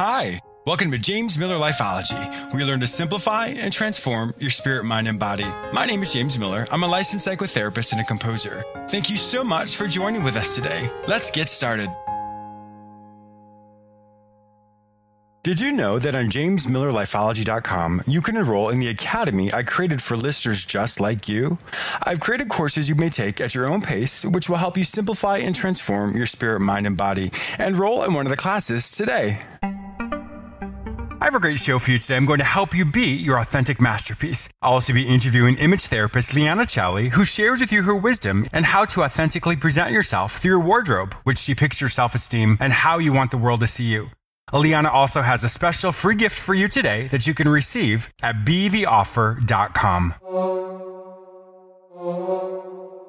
Hi, welcome to James Miller Lifeology, where you learn to simplify and transform your spirit, mind, and body. My name is James Miller. I'm a licensed psychotherapist and a composer. Thank you so much for joining with us today. Let's get started. Did you know that on jamesmillerlifeology.com you can enroll in the academy I created for listeners just like you? I've created courses you may take at your own pace, which will help you simplify and transform your spirit, mind, and body. Enroll in one of the classes today. I have a great show for you today. I'm going to help you be your authentic masterpiece. I'll also be interviewing image therapist Liana Chaouli, who shares with you her wisdom and how to authentically present yourself through your wardrobe, which depicts your self esteem and how you want the world to see you. Liana also has a special free gift for you today that you can receive at betheoffer.com.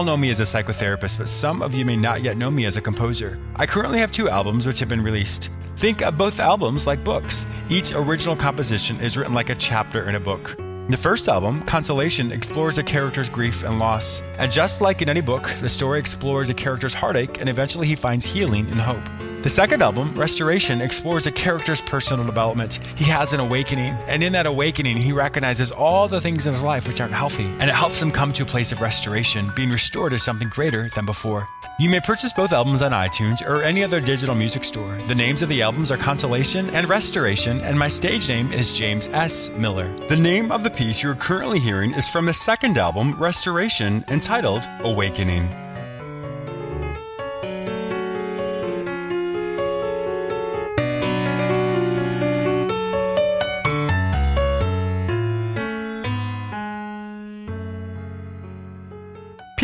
All know me as a psychotherapist, but some of you may not yet know me as a composer. I currently have two albums which have been released. Think of both albums like books. Each original composition is written like a chapter in a book. The first album, Consolation, explores a character's grief and loss. And just like in any book, the story explores a character's heartache and eventually he finds healing and hope. The second album, Restoration, explores a character's personal development. He has an awakening, and in that awakening, he recognizes all the things in his life which aren't healthy, and it helps him come to a place of restoration, being restored to something greater than before. You may purchase both albums on iTunes or any other digital music store. The names of the albums are Consolation and Restoration, and my stage name is James S. Miller. The name of the piece you're currently hearing is from the second album, Restoration, entitled Awakening.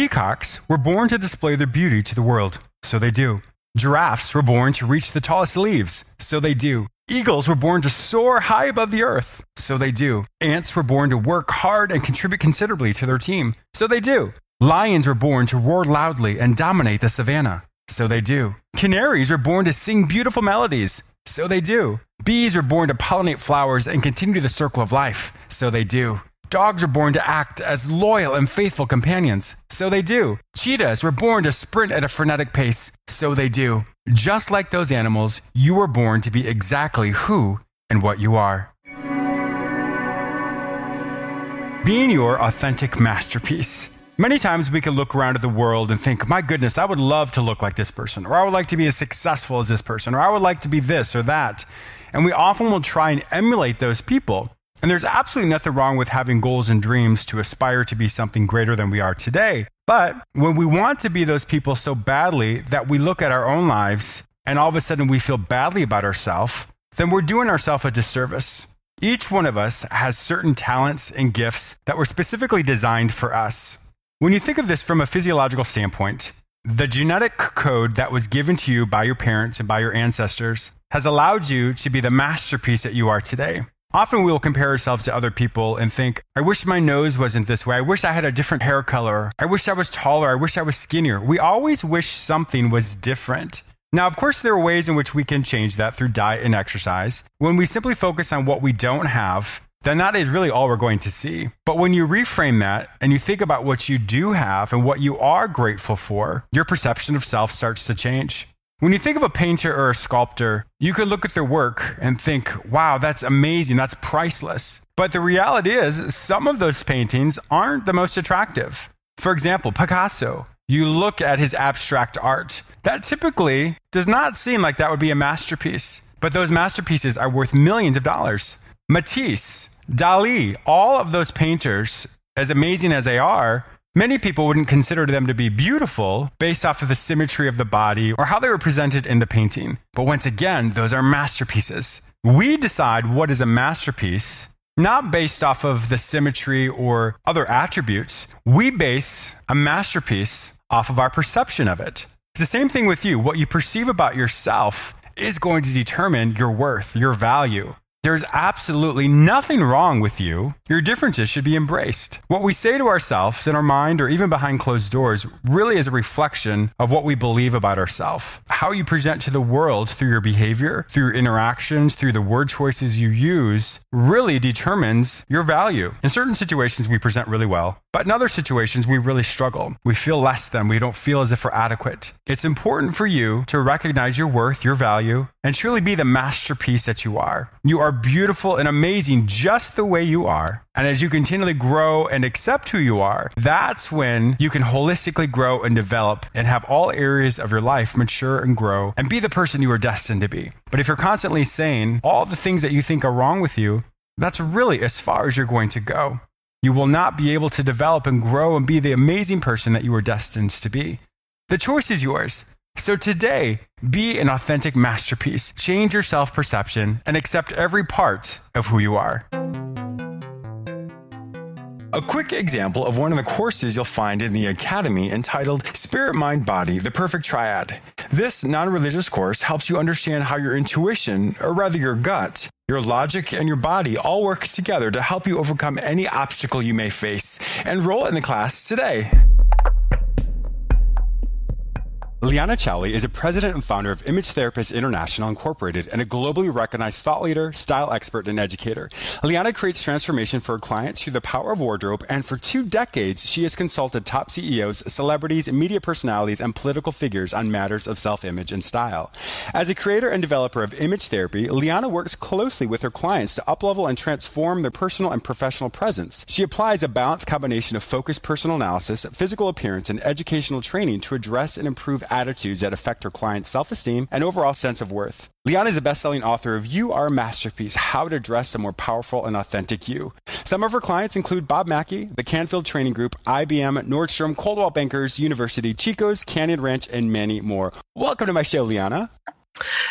Peacocks were born to display their beauty to the world, so they do. Giraffes were born to reach the tallest leaves, so they do. Eagles were born to soar high above the earth, so they do. Ants were born to work hard and contribute considerably to their team, so they do. Lions were born to roar loudly and dominate the savannah, so they do. Canaries were born to sing beautiful melodies, so they do. Bees were born to pollinate flowers and continue the circle of life, so they do. Dogs are born to act as loyal and faithful companions. So they do. Cheetahs were born to sprint at a frenetic pace. So they do. Just like those animals, you were born to be exactly who and what you are. Being your authentic masterpiece. Many times we can look around at the world and think, my goodness, I would love to look like this person, or I would like to be as successful as this person, or I would like to be this or that. And we often will try and emulate those people. And there's absolutely nothing wrong with having goals and dreams to aspire to be something greater than we are today. But when we want to be those people so badly that we look at our own lives and all of a sudden we feel badly about ourselves, then we're doing ourselves a disservice. Each one of us has certain talents and gifts that were specifically designed for us. When you think of this from a physiological standpoint, the genetic code that was given to you by your parents and by your ancestors has allowed you to be the masterpiece that you are today. Often we will compare ourselves to other people and think, I wish my nose wasn't this way. I wish I had a different hair color. I wish I was taller. I wish I was skinnier. We always wish something was different. Now, of course, there are ways in which we can change that through diet and exercise. When we simply focus on what we don't have, then that is really all we're going to see. But when you reframe that and you think about what you do have and what you are grateful for, your perception of self starts to change. When you think of a painter or a sculptor, you could look at their work and think, wow, that's amazing, that's priceless. But the reality is, some of those paintings aren't the most attractive. For example, Picasso, you look at his abstract art, that typically does not seem like that would be a masterpiece. But those masterpieces are worth millions of dollars. Matisse, Dali, all of those painters, as amazing as they are, Many people wouldn't consider them to be beautiful based off of the symmetry of the body or how they were presented in the painting. But once again, those are masterpieces. We decide what is a masterpiece not based off of the symmetry or other attributes. We base a masterpiece off of our perception of it. It's the same thing with you. What you perceive about yourself is going to determine your worth, your value. There's absolutely nothing wrong with you. Your differences should be embraced. What we say to ourselves in our mind or even behind closed doors really is a reflection of what we believe about ourselves. How you present to the world through your behavior, through your interactions, through the word choices you use really determines your value. In certain situations, we present really well, but in other situations, we really struggle. We feel less than, we don't feel as if we're adequate. It's important for you to recognize your worth, your value, and truly be the masterpiece that you are. You are beautiful and amazing just the way you are. And as you continually grow and accept who you are, that's when you can holistically grow and develop and have all areas of your life mature and grow and be the person you are destined to be. But if you're constantly saying all the things that you think are wrong with you, that's really as far as you're going to go. You will not be able to develop and grow and be the amazing person that you were destined to be. The choice is yours. So today, be an authentic masterpiece. Change your self perception and accept every part of who you are. A quick example of one of the courses you'll find in the Academy entitled Spirit, Mind, Body The Perfect Triad. This non religious course helps you understand how your intuition, or rather your gut, your logic and your body all work together to help you overcome any obstacle you may face. Enroll in the class today. Liana Chaouli is a president and founder of Image Therapists International Incorporated and a globally recognized thought leader, style expert, and educator. Liana creates transformation for her clients through the power of wardrobe, and for two decades, she has consulted top CEOs, celebrities, media personalities, and political figures on matters of self image and style. As a creator and developer of image therapy, Liana works closely with her clients to uplevel and transform their personal and professional presence. She applies a balanced combination of focused personal analysis, physical appearance, and educational training to address and improve attitudes that affect her client's self esteem and overall sense of worth. Liana is a best selling author of You Are a Masterpiece How to Dress a More Powerful and Authentic You. Some of her clients include Bob Mackie, the Canfield Training Group, IBM, Nordstrom, Coldwell Bankers, University, Chico's, Canyon Ranch, and many more. Welcome to my show, Liana.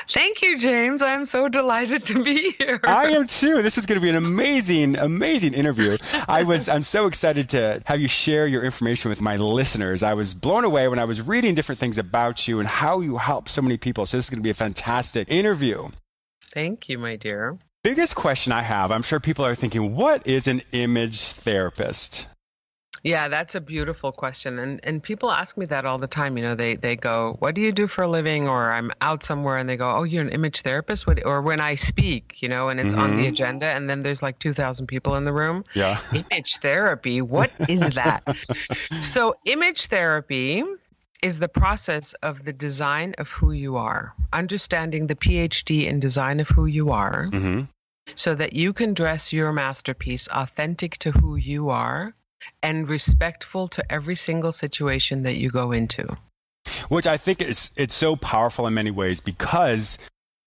Thank you, James. I'm so delighted to be here. I am too. This is going to be an amazing, amazing interview. I was, I'm so excited to have you share your information with my listeners. I was blown away when I was reading different things about you and how you help so many people. So this is going to be a fantastic interview. Thank you, my dear. Biggest question I have, I'm sure people are thinking, what is an image therapist? Yeah, that's a beautiful question. And and people ask me that all the time. You know, they they go, "What do you do for a living?" or I'm out somewhere and they go, "Oh, you're an image therapist?" What, or when I speak, you know, and it's mm-hmm. on the mm-hmm. agenda and then there's like 2000 people in the room. Yeah. image therapy, what is that? so, image therapy is the process of the design of who you are, understanding the PhD in design of who you are. Mm-hmm. So that you can dress your masterpiece authentic to who you are and respectful to every single situation that you go into. Which I think is it's so powerful in many ways because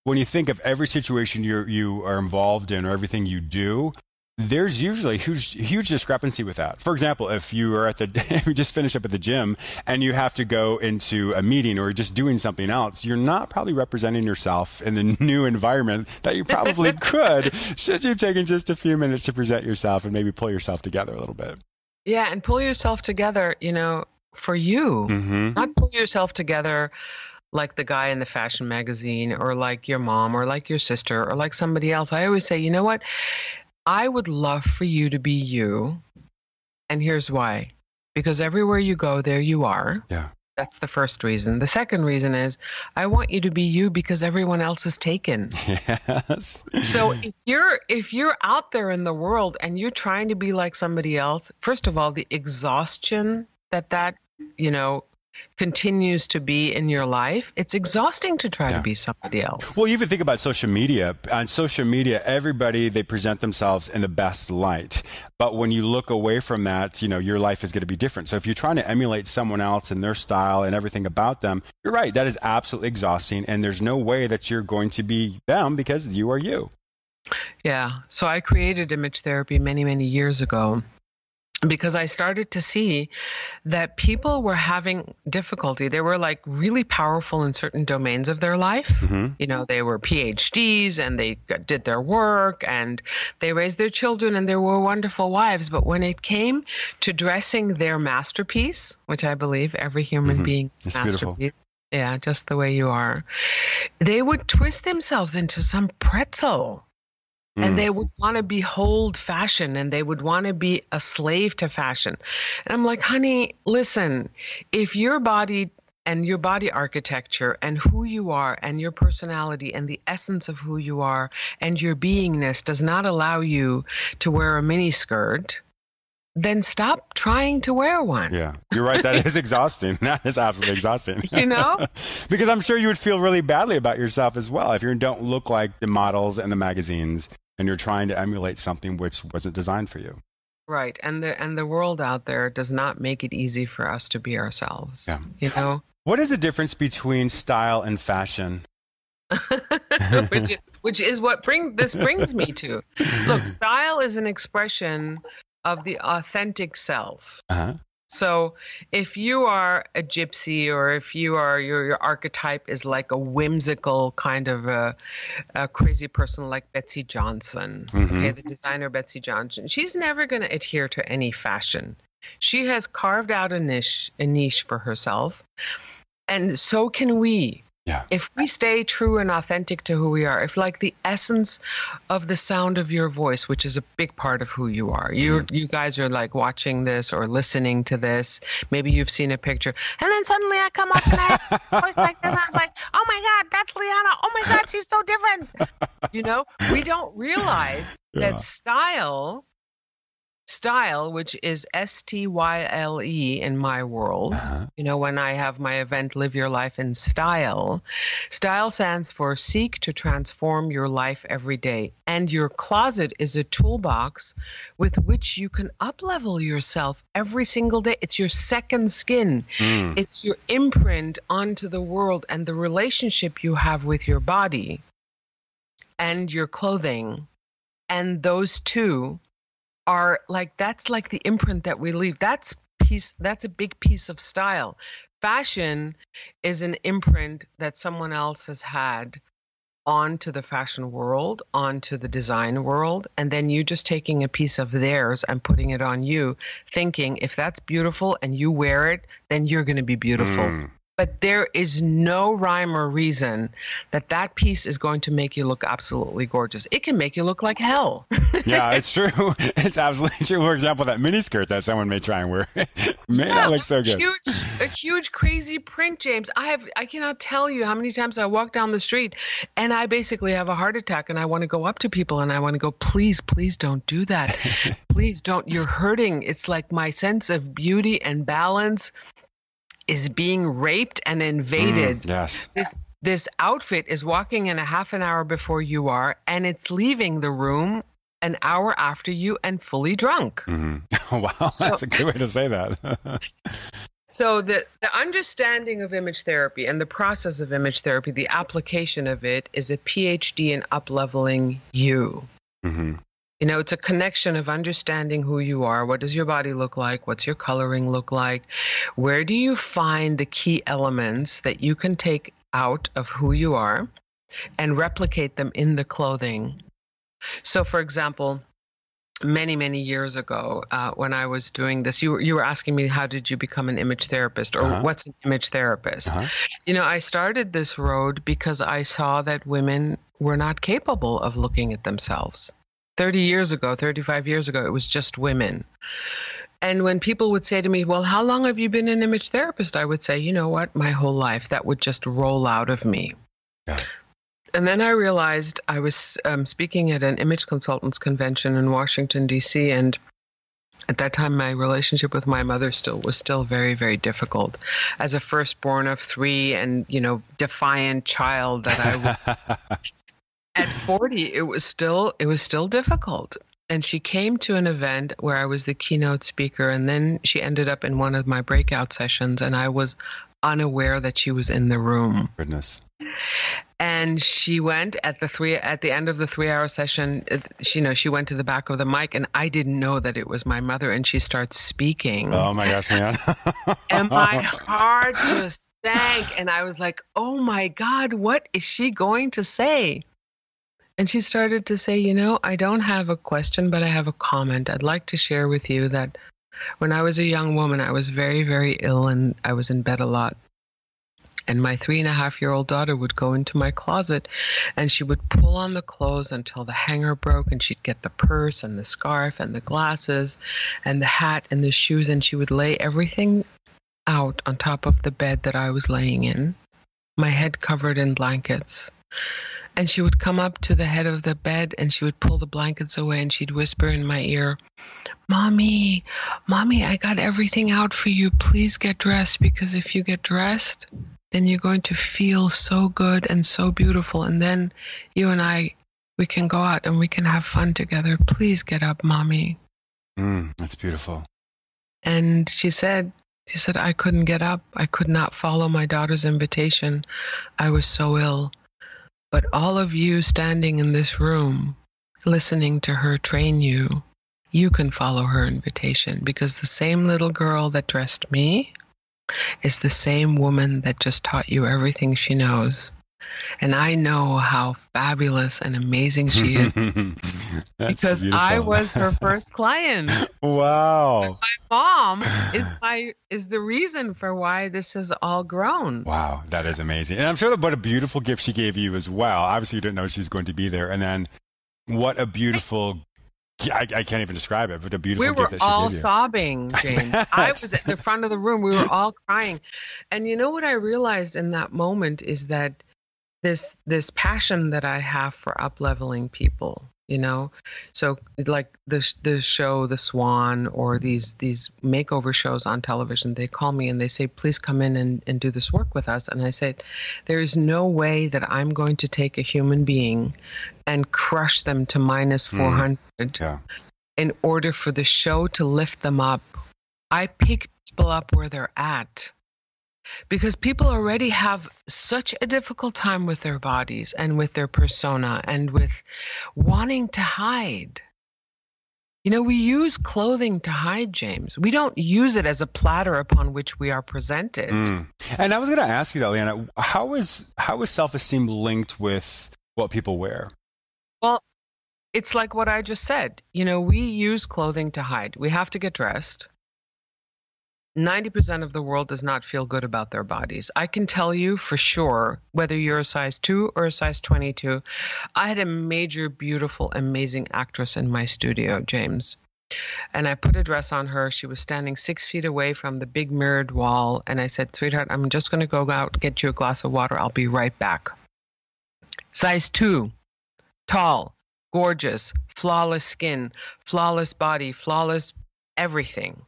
when you think of every situation you you are involved in or everything you do, there's usually a huge huge discrepancy with that. For example, if you are at the you just finish up at the gym and you have to go into a meeting or just doing something else, you're not probably representing yourself in the new environment that you probably could should you have taken just a few minutes to present yourself and maybe pull yourself together a little bit. Yeah, and pull yourself together, you know, for you. Mm-hmm. Not pull yourself together like the guy in the fashion magazine or like your mom or like your sister or like somebody else. I always say, you know what? I would love for you to be you. And here's why. Because everywhere you go, there you are. Yeah. That's the first reason. The second reason is I want you to be you because everyone else is taken. Yes. so if you're if you're out there in the world and you're trying to be like somebody else, first of all, the exhaustion that that, you know, continues to be in your life, it's exhausting to try yeah. to be somebody else. Well, you even think about social media. On social media, everybody they present themselves in the best light. But when you look away from that, you know, your life is going to be different. So if you're trying to emulate someone else and their style and everything about them, you're right. That is absolutely exhausting. And there's no way that you're going to be them because you are you. Yeah. So I created image therapy many, many years ago because I started to see that people were having difficulty. They were like really powerful in certain domains of their life. Mm-hmm. You know, they were PhDs and they did their work and they raised their children and they were wonderful wives. But when it came to dressing their masterpiece, which I believe every human mm-hmm. being masterpiece. Beautiful. Yeah, just the way you are. They would twist themselves into some pretzel and they mm. would want to behold fashion and they would want to be a slave to fashion. And I'm like, honey, listen, if your body and your body architecture and who you are and your personality and the essence of who you are and your beingness does not allow you to wear a mini skirt, then stop trying to wear one. Yeah, you're right. That is exhausting. That is absolutely exhausting. you know? because I'm sure you would feel really badly about yourself as well if you don't look like the models and the magazines and you're trying to emulate something which wasn't designed for you. Right. And the and the world out there does not make it easy for us to be ourselves. Yeah. You know? What is the difference between style and fashion? which, is, which is what bring this brings me to. Look, style is an expression of the authentic self. Uh-huh. So if you are a gypsy or if you are your, your archetype is like a whimsical kind of a, a crazy person like Betsey Johnson, mm-hmm. okay, the designer Betsey Johnson, she's never going to adhere to any fashion. She has carved out a niche, a niche for herself. And so can we. Yeah. If we stay true and authentic to who we are, if like the essence of the sound of your voice, which is a big part of who you are, you mm. you guys are like watching this or listening to this. Maybe you've seen a picture, and then suddenly I come up and I have voice like this, and I was like, "Oh my God, that's Liana! Oh my God, she's so different." You know, we don't realize yeah. that style Style, which is S T Y L E in my world. Uh-huh. You know, when I have my event, Live Your Life in Style, style stands for seek to transform your life every day. And your closet is a toolbox with which you can uplevel yourself every single day. It's your second skin, mm. it's your imprint onto the world and the relationship you have with your body and your clothing. And those two are like that's like the imprint that we leave. That's piece that's a big piece of style. Fashion is an imprint that someone else has had onto the fashion world, onto the design world, and then you just taking a piece of theirs and putting it on you, thinking if that's beautiful and you wear it, then you're going to be beautiful. Mm but there is no rhyme or reason that that piece is going to make you look absolutely gorgeous. It can make you look like hell. yeah, it's true. It's absolutely true. For example, that miniskirt that someone may try and wear may yeah, not look so good. Huge, a huge, crazy print, James. I have, I cannot tell you how many times I walk down the street and I basically have a heart attack and I want to go up to people and I want to go, please, please don't do that. please don't. You're hurting. It's like my sense of beauty and balance is being raped and invaded. Mm, yes. This this outfit is walking in a half an hour before you are, and it's leaving the room an hour after you and fully drunk. Mm-hmm. wow, so, that's a good way to say that. so the the understanding of image therapy and the process of image therapy, the application of it, is a PhD in upleveling you. Mm-hmm. You know, it's a connection of understanding who you are. What does your body look like? What's your coloring look like? Where do you find the key elements that you can take out of who you are and replicate them in the clothing? So, for example, many many years ago uh, when i was doing this you, you were asking me how did you become an image therapist or uh-huh. what's an image therapist uh-huh. you know i started this road because i saw that women were not capable of looking at themselves 30 years ago, 35 years ago, it was just women. And when people would say to me, Well, how long have you been an image therapist? I would say, You know what? My whole life. That would just roll out of me. Yeah. And then I realized I was um, speaking at an image consultants convention in Washington, D.C. And at that time, my relationship with my mother still was still very, very difficult. As a firstborn of three and, you know, defiant child that I at 40 it was still it was still difficult and she came to an event where I was the keynote speaker and then she ended up in one of my breakout sessions and I was unaware that she was in the room. Goodness. And she went at the three at the end of the three hour session. She you know she went to the back of the mic, and I didn't know that it was my mother. And she starts speaking. Oh my gosh, man! and my heart just sank, and I was like, "Oh my God, what is she going to say?" And she started to say, You know, I don't have a question, but I have a comment. I'd like to share with you that when I was a young woman, I was very, very ill and I was in bed a lot. And my three and a half year old daughter would go into my closet and she would pull on the clothes until the hanger broke and she'd get the purse and the scarf and the glasses and the hat and the shoes and she would lay everything out on top of the bed that I was laying in, my head covered in blankets and she would come up to the head of the bed and she would pull the blankets away and she'd whisper in my ear, Mommy, Mommy, I got everything out for you. Please get dressed because if you get dressed, then you're going to feel so good and so beautiful. And then you and I, we can go out and we can have fun together. Please get up, Mommy. Mm, that's beautiful. And she said, she said, I couldn't get up. I could not follow my daughter's invitation. I was so ill. But all of you standing in this room, listening to her train you, you can follow her invitation because the same little girl that dressed me is the same woman that just taught you everything she knows. And I know how fabulous and amazing she is because beautiful. I was her first client. wow. My mom is my is the reason for why this has all grown. Wow, that is amazing. And I'm sure that what a beautiful gift she gave you as well. Obviously you didn't know she was going to be there. And then what a beautiful I, I, can't even describe it, but a beautiful we were gift that she all gave you. sobbing, James. I was at the front of the room. We were all crying. And you know what I realized in that moment is that this this passion that I have for up leveling people, you know. So like the the show The Swan or these these makeover shows on television, they call me and they say, "Please come in and, and do this work with us." And I say, "There is no way that I'm going to take a human being and crush them to minus 400 mm. yeah. in order for the show to lift them up. I pick people up where they're at." Because people already have such a difficult time with their bodies and with their persona and with wanting to hide. You know, we use clothing to hide, James. We don't use it as a platter upon which we are presented. Mm. And I was going to ask you, that, how is how is self esteem linked with what people wear? Well, it's like what I just said. You know, we use clothing to hide. We have to get dressed. 90% of the world does not feel good about their bodies. I can tell you for sure, whether you're a size 2 or a size 22, I had a major, beautiful, amazing actress in my studio, James. And I put a dress on her. She was standing six feet away from the big mirrored wall. And I said, Sweetheart, I'm just going to go out, get you a glass of water. I'll be right back. Size 2, tall, gorgeous, flawless skin, flawless body, flawless everything.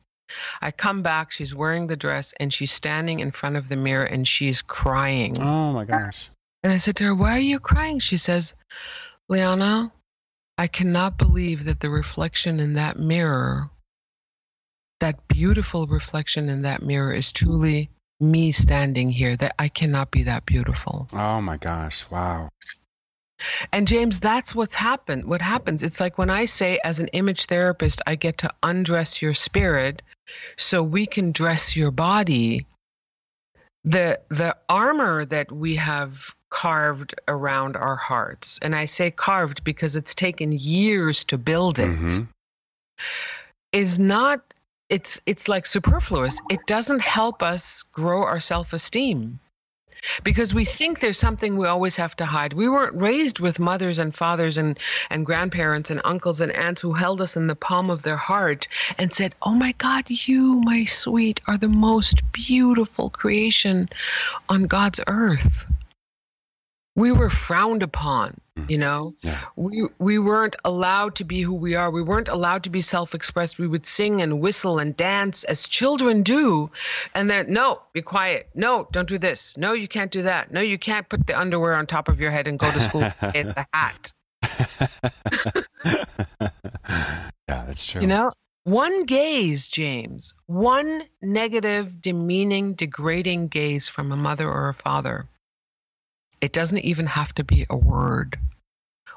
I come back, she's wearing the dress, and she's standing in front of the mirror and she's crying. Oh my gosh. And I said to her, Why are you crying? She says, Liana, I cannot believe that the reflection in that mirror, that beautiful reflection in that mirror, is truly me standing here. That I cannot be that beautiful. Oh my gosh. Wow. And James, that's what's happened. What happens? It's like when I say, as an image therapist, I get to undress your spirit so we can dress your body the the armor that we have carved around our hearts and i say carved because it's taken years to build it, mm-hmm. is not it's it's like superfluous it doesn't help us grow our self-esteem because we think there's something we always have to hide. We weren't raised with mothers and fathers and, and grandparents and uncles and aunts who held us in the palm of their heart and said, Oh my God, you, my sweet, are the most beautiful creation on God's earth we were frowned upon you mm-hmm. know? Yeah. we we weren't allowed to be who we are. We weren't allowed to be self-expressed. We would sing and whistle and dance as children do and then no be quiet. No don't do this. No you can't do that. No you can't put the underwear on top of your head and go to school in the hat. Yeah that's true. You know? One gaze, James, one negative, demeaning, degrading gaze from a mother or a father. It doesn't even have to be a word.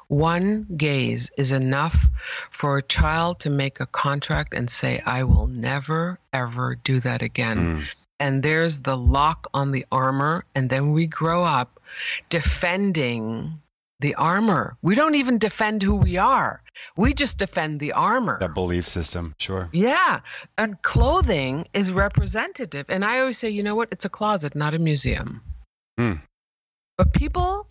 One gaze is enough for a child to make a contract and say, I will never, ever do that again. Mm. And there's the lock on the armor. And then we grow up defending the armor. We don't even defend who we are, we just defend the armor. That belief system, sure. Yeah. And clothing is representative. And I always say, you know what? It's a closet, not a museum. Hmm. But people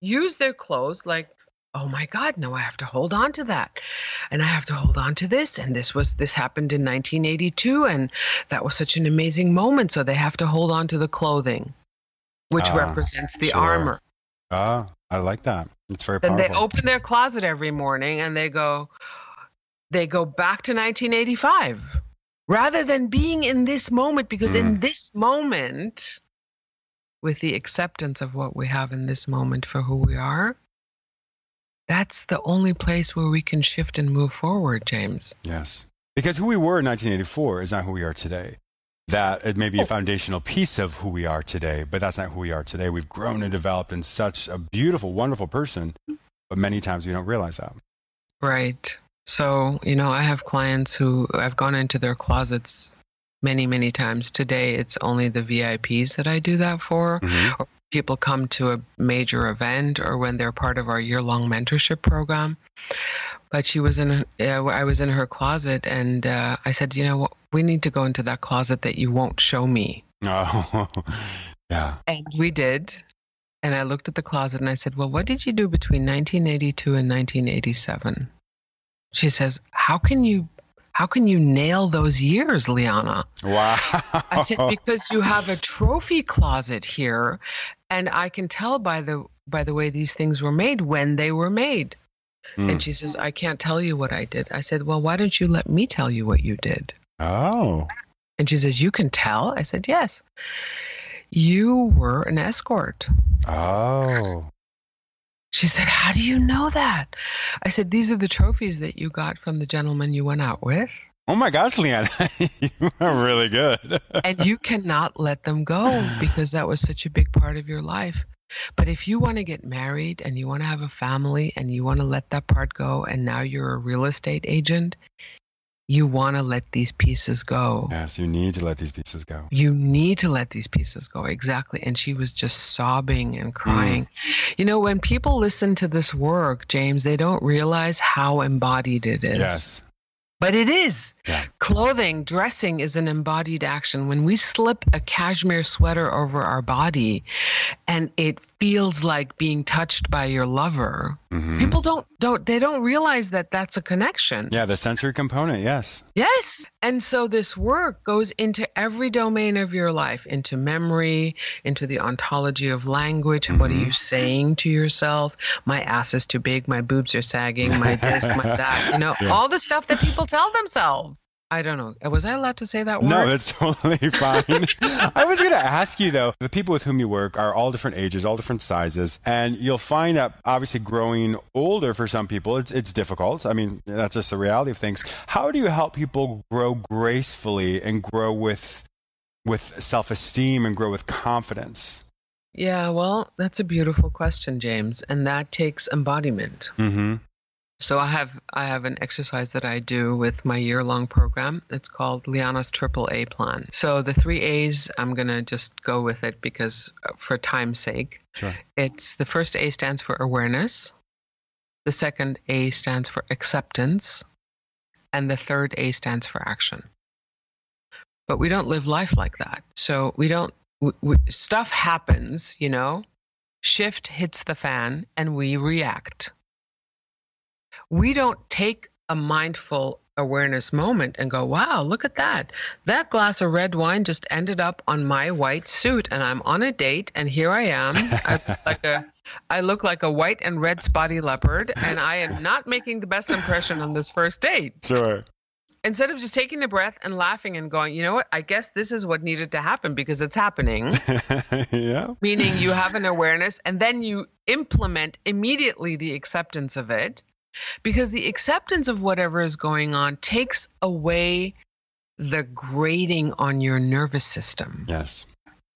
use their clothes like, oh my God, no, I have to hold on to that. And I have to hold on to this. And this was, this happened in 1982. And that was such an amazing moment. So they have to hold on to the clothing, which Ah, represents the sure. armor. Ah, I like that. It's very Then powerful. they open their closet every morning and they go, they go back to 1985 rather than being in this moment because in Mm. this moment with the acceptance of what we have in this moment for who we are that's the only place where we can shift and move forward james Yes. Because who we were in 1984 is not who we are today. That it may be a Oh. foundational piece of who we are today, but that's not who we are today. We've grown and developed in such a beautiful, wonderful person, but many times we don't realize that. right so you know i have clients who i've gone into their closets many many times today it's only the vips that i do that for Mhm. or people come to a major event or when they're part of our year-long mentorship program. But she was in uh, i was in her closet and uh, i said you know what we need to go into that closet that you won't show me. Oh, yeah. and we did. And i looked at the closet and i said well what did you do between 1982 and 1987 she says how can you how can you nail those years liana Wow. I said because you have a trophy closet here, and I can tell by the by the way these things were made when they were made. Mm. And she says, I can't tell you what I did. I said, Well, why don't you let me tell you what you did? oh. And she says, You can tell. I said, Yes. You were an escort. Oh. She said, How do you know that? I said, These are the trophies that you got from the gentleman you went out with. Oh my gosh, Leanne. you are really good. and you cannot let them go because that was such a big part of your life. But if you want to get married and you want to have a family and you want to let that part go, and now you're a real estate agent, you want to let these pieces go. yes, you need to let these pieces go. You need to let these pieces go. Exactly. And she was just sobbing and crying. Mm. You know, when people listen to this work, James, they don't realize how embodied it is. Yes. But it is. Yeah. Clothing, dressing is an embodied action. When we slip a cashmere sweater over our body and it feels like being touched by your lover, Mhm. people don't don't they don't realize that that's a connection. Yeah, the sensory component, yes. Yes. And so this work goes into every domain of your life, into memory, into the ontology of language. What are Mhm. you saying to yourself? My ass is too big, my boobs are sagging, my this, my that. You know, Yeah. all the stuff that people tell themselves. I don't know. Was I allowed to say that word? No, that's totally fine. I was going to ask you though, the people with whom you work are all different ages, all different sizes, and you'll find that obviously growing older for some people, it's, it's difficult. I mean, that's just the reality of things. How do you help people grow gracefully and grow with, with self-esteem and grow with confidence? yeah, well, that's a beautiful question, James, and that takes embodiment. Mm-hmm. So I have I have an exercise that I do with my year long program. It's called Liana's Triple A Plan. So the three A's, I'm gonna just go with it because uh, for time's sake, Sure. it's the first A stands for awareness, the second A stands for acceptance, and the third A stands for action. But we don't live life like that. So we don't. W- w- stuff happens, you know. Shift hits the fan, and we react we don't take a mindful awareness moment and go, wow, look at that. That glass of red wine just ended up on my white suit and I'm on a date and here I am. I look like a I look like a white and red spotty leopard and I am not making the best impression on this first date. Sure. Instead of just taking a breath and laughing and going, you know what, I guess this is what needed to happen because it's happening yeah. meaning you have an awareness and then you implement immediately the acceptance of it Because the acceptance of whatever is going on takes away the grating on your nervous system. Yes.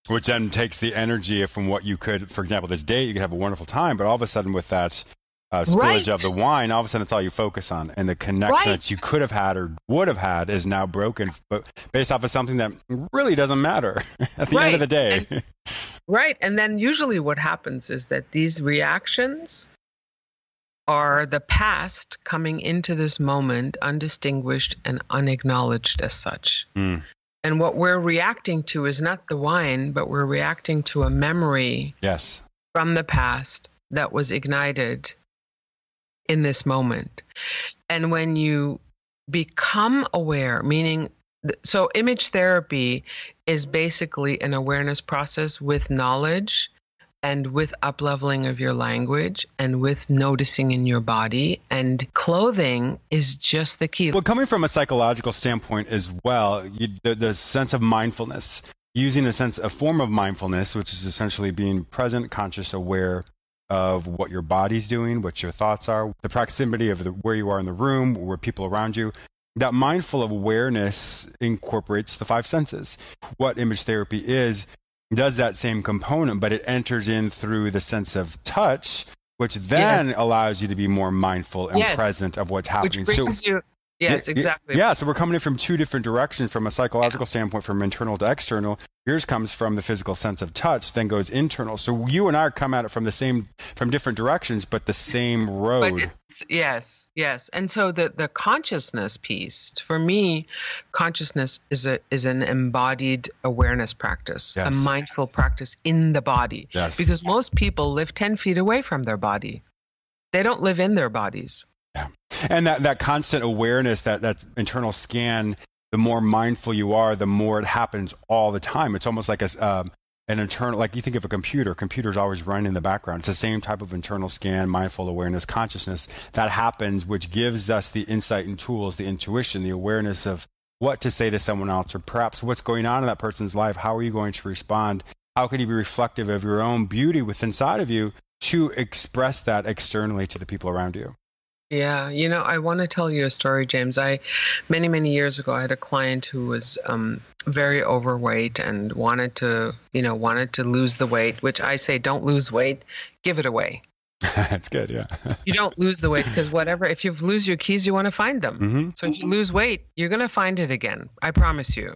Which then takes the energy from what you could, for example, this date, you could have a wonderful time, but all of a sudden with that uh, spillage right. of the wine, all of a sudden it's all you focus on. And the connection right. that you could have had or would have had is now broken but based off of something that really doesn't matter at the right. end of the day. And, right. And then usually what happens is that these reactions are the past coming into this moment undistinguished and unacknowledged as such. Mm. And what we're reacting to is not the wine, but we're reacting to a memory yes. from the past that was ignited in this moment. And when you become aware, meaning, so image therapy is basically an awareness process with knowledge and with upleveling of your language and with noticing in your body and clothing is just the key. Well coming from a psychological standpoint as well you, the, the sense of mindfulness using a sense a form of mindfulness which is essentially being present conscious aware of what your body's doing what your thoughts are the proximity of the, where you are in the room where people around you that mindful awareness incorporates the five senses. What image therapy is does that same component, but it enters in through the sense of touch, which then yes. allows you to be more mindful and yes. present of what's happening. Which brings so, you Yes, exactly. Yeah, so we're coming in from two different directions from a psychological yeah. standpoint, from internal to external. Yours comes from the physical sense of touch, then goes internal. So you and I come at it from the same, from different directions, but the same road. yes, yes. And so the the consciousness piece for me, consciousness is a is an embodied awareness practice, yes. a mindful practice in the body. Yes. Because most people live ten feet away from their body. They don't live in their bodies. And that, that constant awareness, that, that internal scan, the more mindful you are, the more it happens all the time. It's almost like a, um, an internal, like you think of a computer, computer's always running in the background. It's the same type of internal scan, mindful awareness, consciousness that happens, which gives us the insight and tools, the intuition, the awareness of what to say to someone else, or perhaps what's going on in that person's life. How are you going to respond? How can you be reflective of your own beauty within inside of you to express that externally to the people around you? Yeah, you know, I want to tell you a story, James. I many many years ago, I had a client who was um, very overweight and wanted to, you know, wanted to lose the weight. Which I say, don't lose weight, give it away. That's good, yeah. you don't lose the weight because whatever, if you lose your keys, you want to find them. Mm-hmm. So if you lose weight, you're going to find it again. I promise you.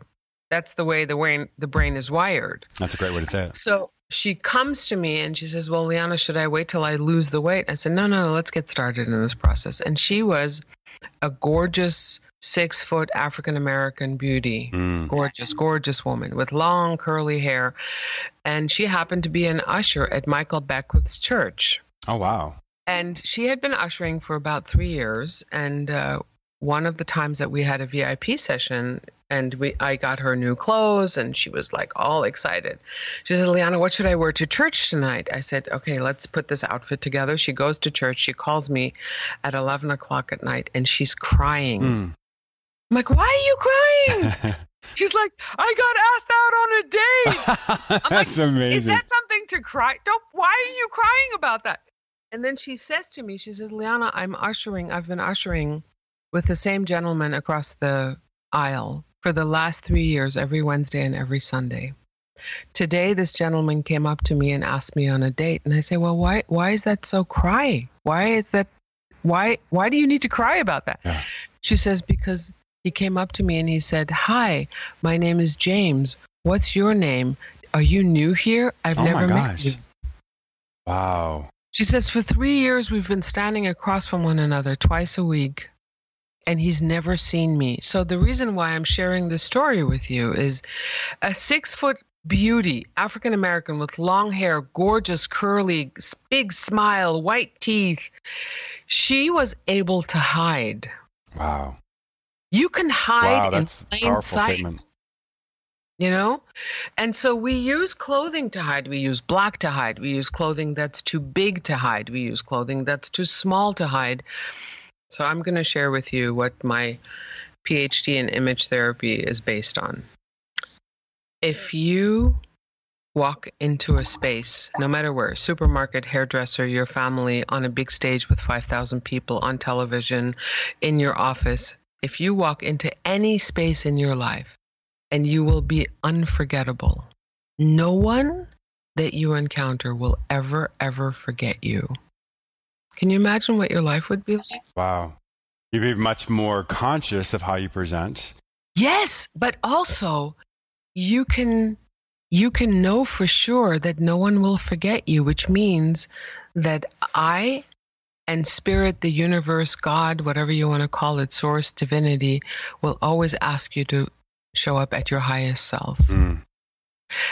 That's the way the brain the brain is wired. That's a great way to say it. So she comes to me and she says, Well, Liana, should I wait till I lose the weight? I said, No, no, let's get started in this process. And she was a gorgeous six foot African American beauty. Mm. Gorgeous, gorgeous woman with long curly hair. And she happened to be an usher at Michael Beckwith's church. Oh, wow. And she had been ushering for about three years. And uh, one of the times that we had a VIP session, and we I got her new clothes and she was like all excited. She said, Liana, what should I wear to church tonight? I said, Okay, let's put this outfit together. She goes to church. She calls me at eleven o'clock at night and she's crying. Mm. I'm like, Why are you crying? She's like, I got asked out on a date. That's like, amazing. Is that something to cry? Don't why are you crying about that? And then she says to me, she says, Liana, I'm ushering, I've been ushering with the same gentleman across the aisle for the last three years, every Wednesday and every Sunday. Today, this gentleman came up to me and asked me on a date, and I say, "Well, why? Why is that so cry? Why is that? Why? Why do you need to cry about that?" Yeah. She says, "Because he came up to me and he said, "Hi, my name is James. What's your name? Are you new here? I've oh never met you." Wow. She says, "For three years, we've been standing across from one another twice a week." And he's never seen me. So the reason why I'm sharing this story with you is a six foot beauty, African American with long hair, gorgeous, curly, big smile, white teeth. She was able to hide. Wow. You can hide wow, that's in plain powerful sight. Statement. You know? And so we use clothing to hide. We use black to hide. We use clothing that's too big to hide. We use clothing that's too small to hide. So I'm going to share with you what my PhD in image therapy is based on. If you walk into a space, no matter where supermarket, hairdresser, your family, on a big stage with 5,000 people, on television, in your office, if you walk into any space in your life and you will be unforgettable, no one that you encounter will ever, ever forget you. Can you imagine what your life would be like? Wow. You'd be much more conscious of how you present. Yes, but also you can you can know for sure that no one will forget you, which means that I and spirit, the universe, God, whatever you want to call it, source, divinity, will always ask you to show up at your highest self. Mm.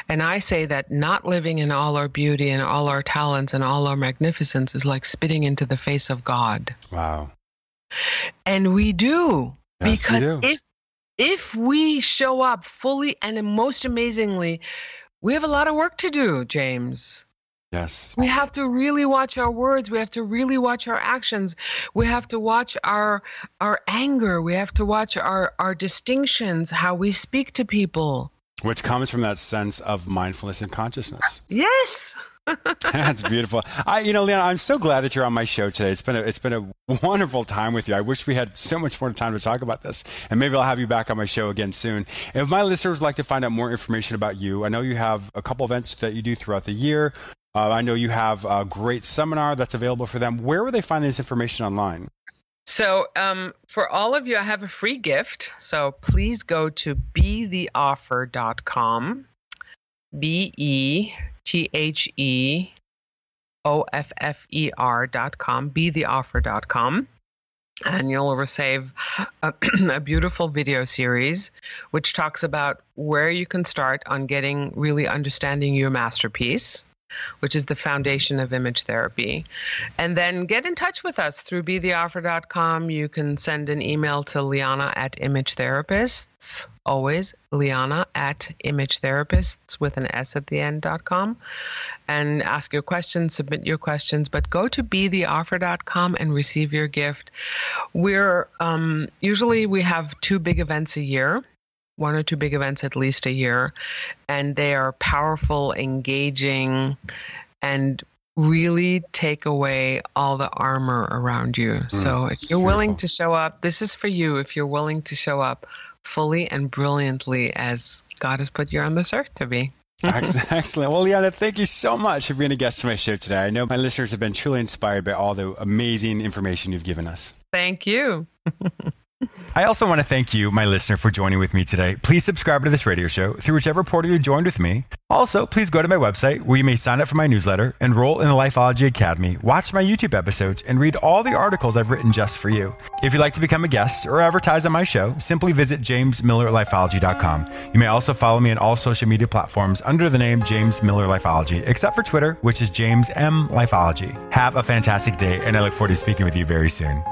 And I say that not living in all our beauty and all our talents and all our magnificence is like spitting into the face of God. Wow. And we do. Yes, because we do. if if we show up fully and most amazingly, we have a lot of work to do, James. Yes. We have to really watch our words. We have to really watch our actions. We have to watch our our anger. We have to watch our our distinctions, how we speak to people. Which comes from that sense of mindfulness and consciousness. Yes. That's beautiful. I, you know, Liana, I'm so glad that you're on my show today. It's been a, it's been a wonderful time with you. I wish we had so much more time to talk about this, and maybe I'll have you back on my show again soon. If my listeners would like to find out more information about you, I know you have a couple events that you do throughout the year. Uh, I know you have a great seminar that's available for them. Where would they find this information online? So, um, for all of you, I have a free gift. So, please go to betheoffer.com. B E T H E O F F E R dot com, betheoffer dot com. And you'll receive a, a, beautiful video series which talks about where you can start on getting really understanding your masterpiece which is the foundation of image therapy. And then get in touch with us through betheoffer.com. You can send an email to Liana at Image Therapists, always Liana at Image Therapists with an S at the end.com, and ask your questions, submit your questions. But go to betheoffer.com and receive your gift. We're um, usually we have two big events a year one or two big events at least a year, and they are powerful, engaging, and really take away all the armor around you. Mm, so if you're willing to show up, this is for you. If you're willing to show up fully and brilliantly as God has put you on this earth to be. Excellent. Well, Liana, thank you so much for being a guest on my show today. I know my listeners have been truly inspired by all the amazing information you've given us. Thank you. I also want to thank you, my listener, for joining with me today. Please subscribe to this radio show through whichever portal you joined with me. Also, please go to my website where you may sign up for my newsletter, enroll in the Lifeology Academy, watch my YouTube episodes, and read all the articles I've written just for you. If you'd like to become a guest or advertise on my show, simply visit jamesmillerlifeology.com. You may also follow me on all social media platforms under the name James Miller Lifeology, except for Twitter, which is James M Lifeology. Have a fantastic day, and I look forward to speaking with you very soon.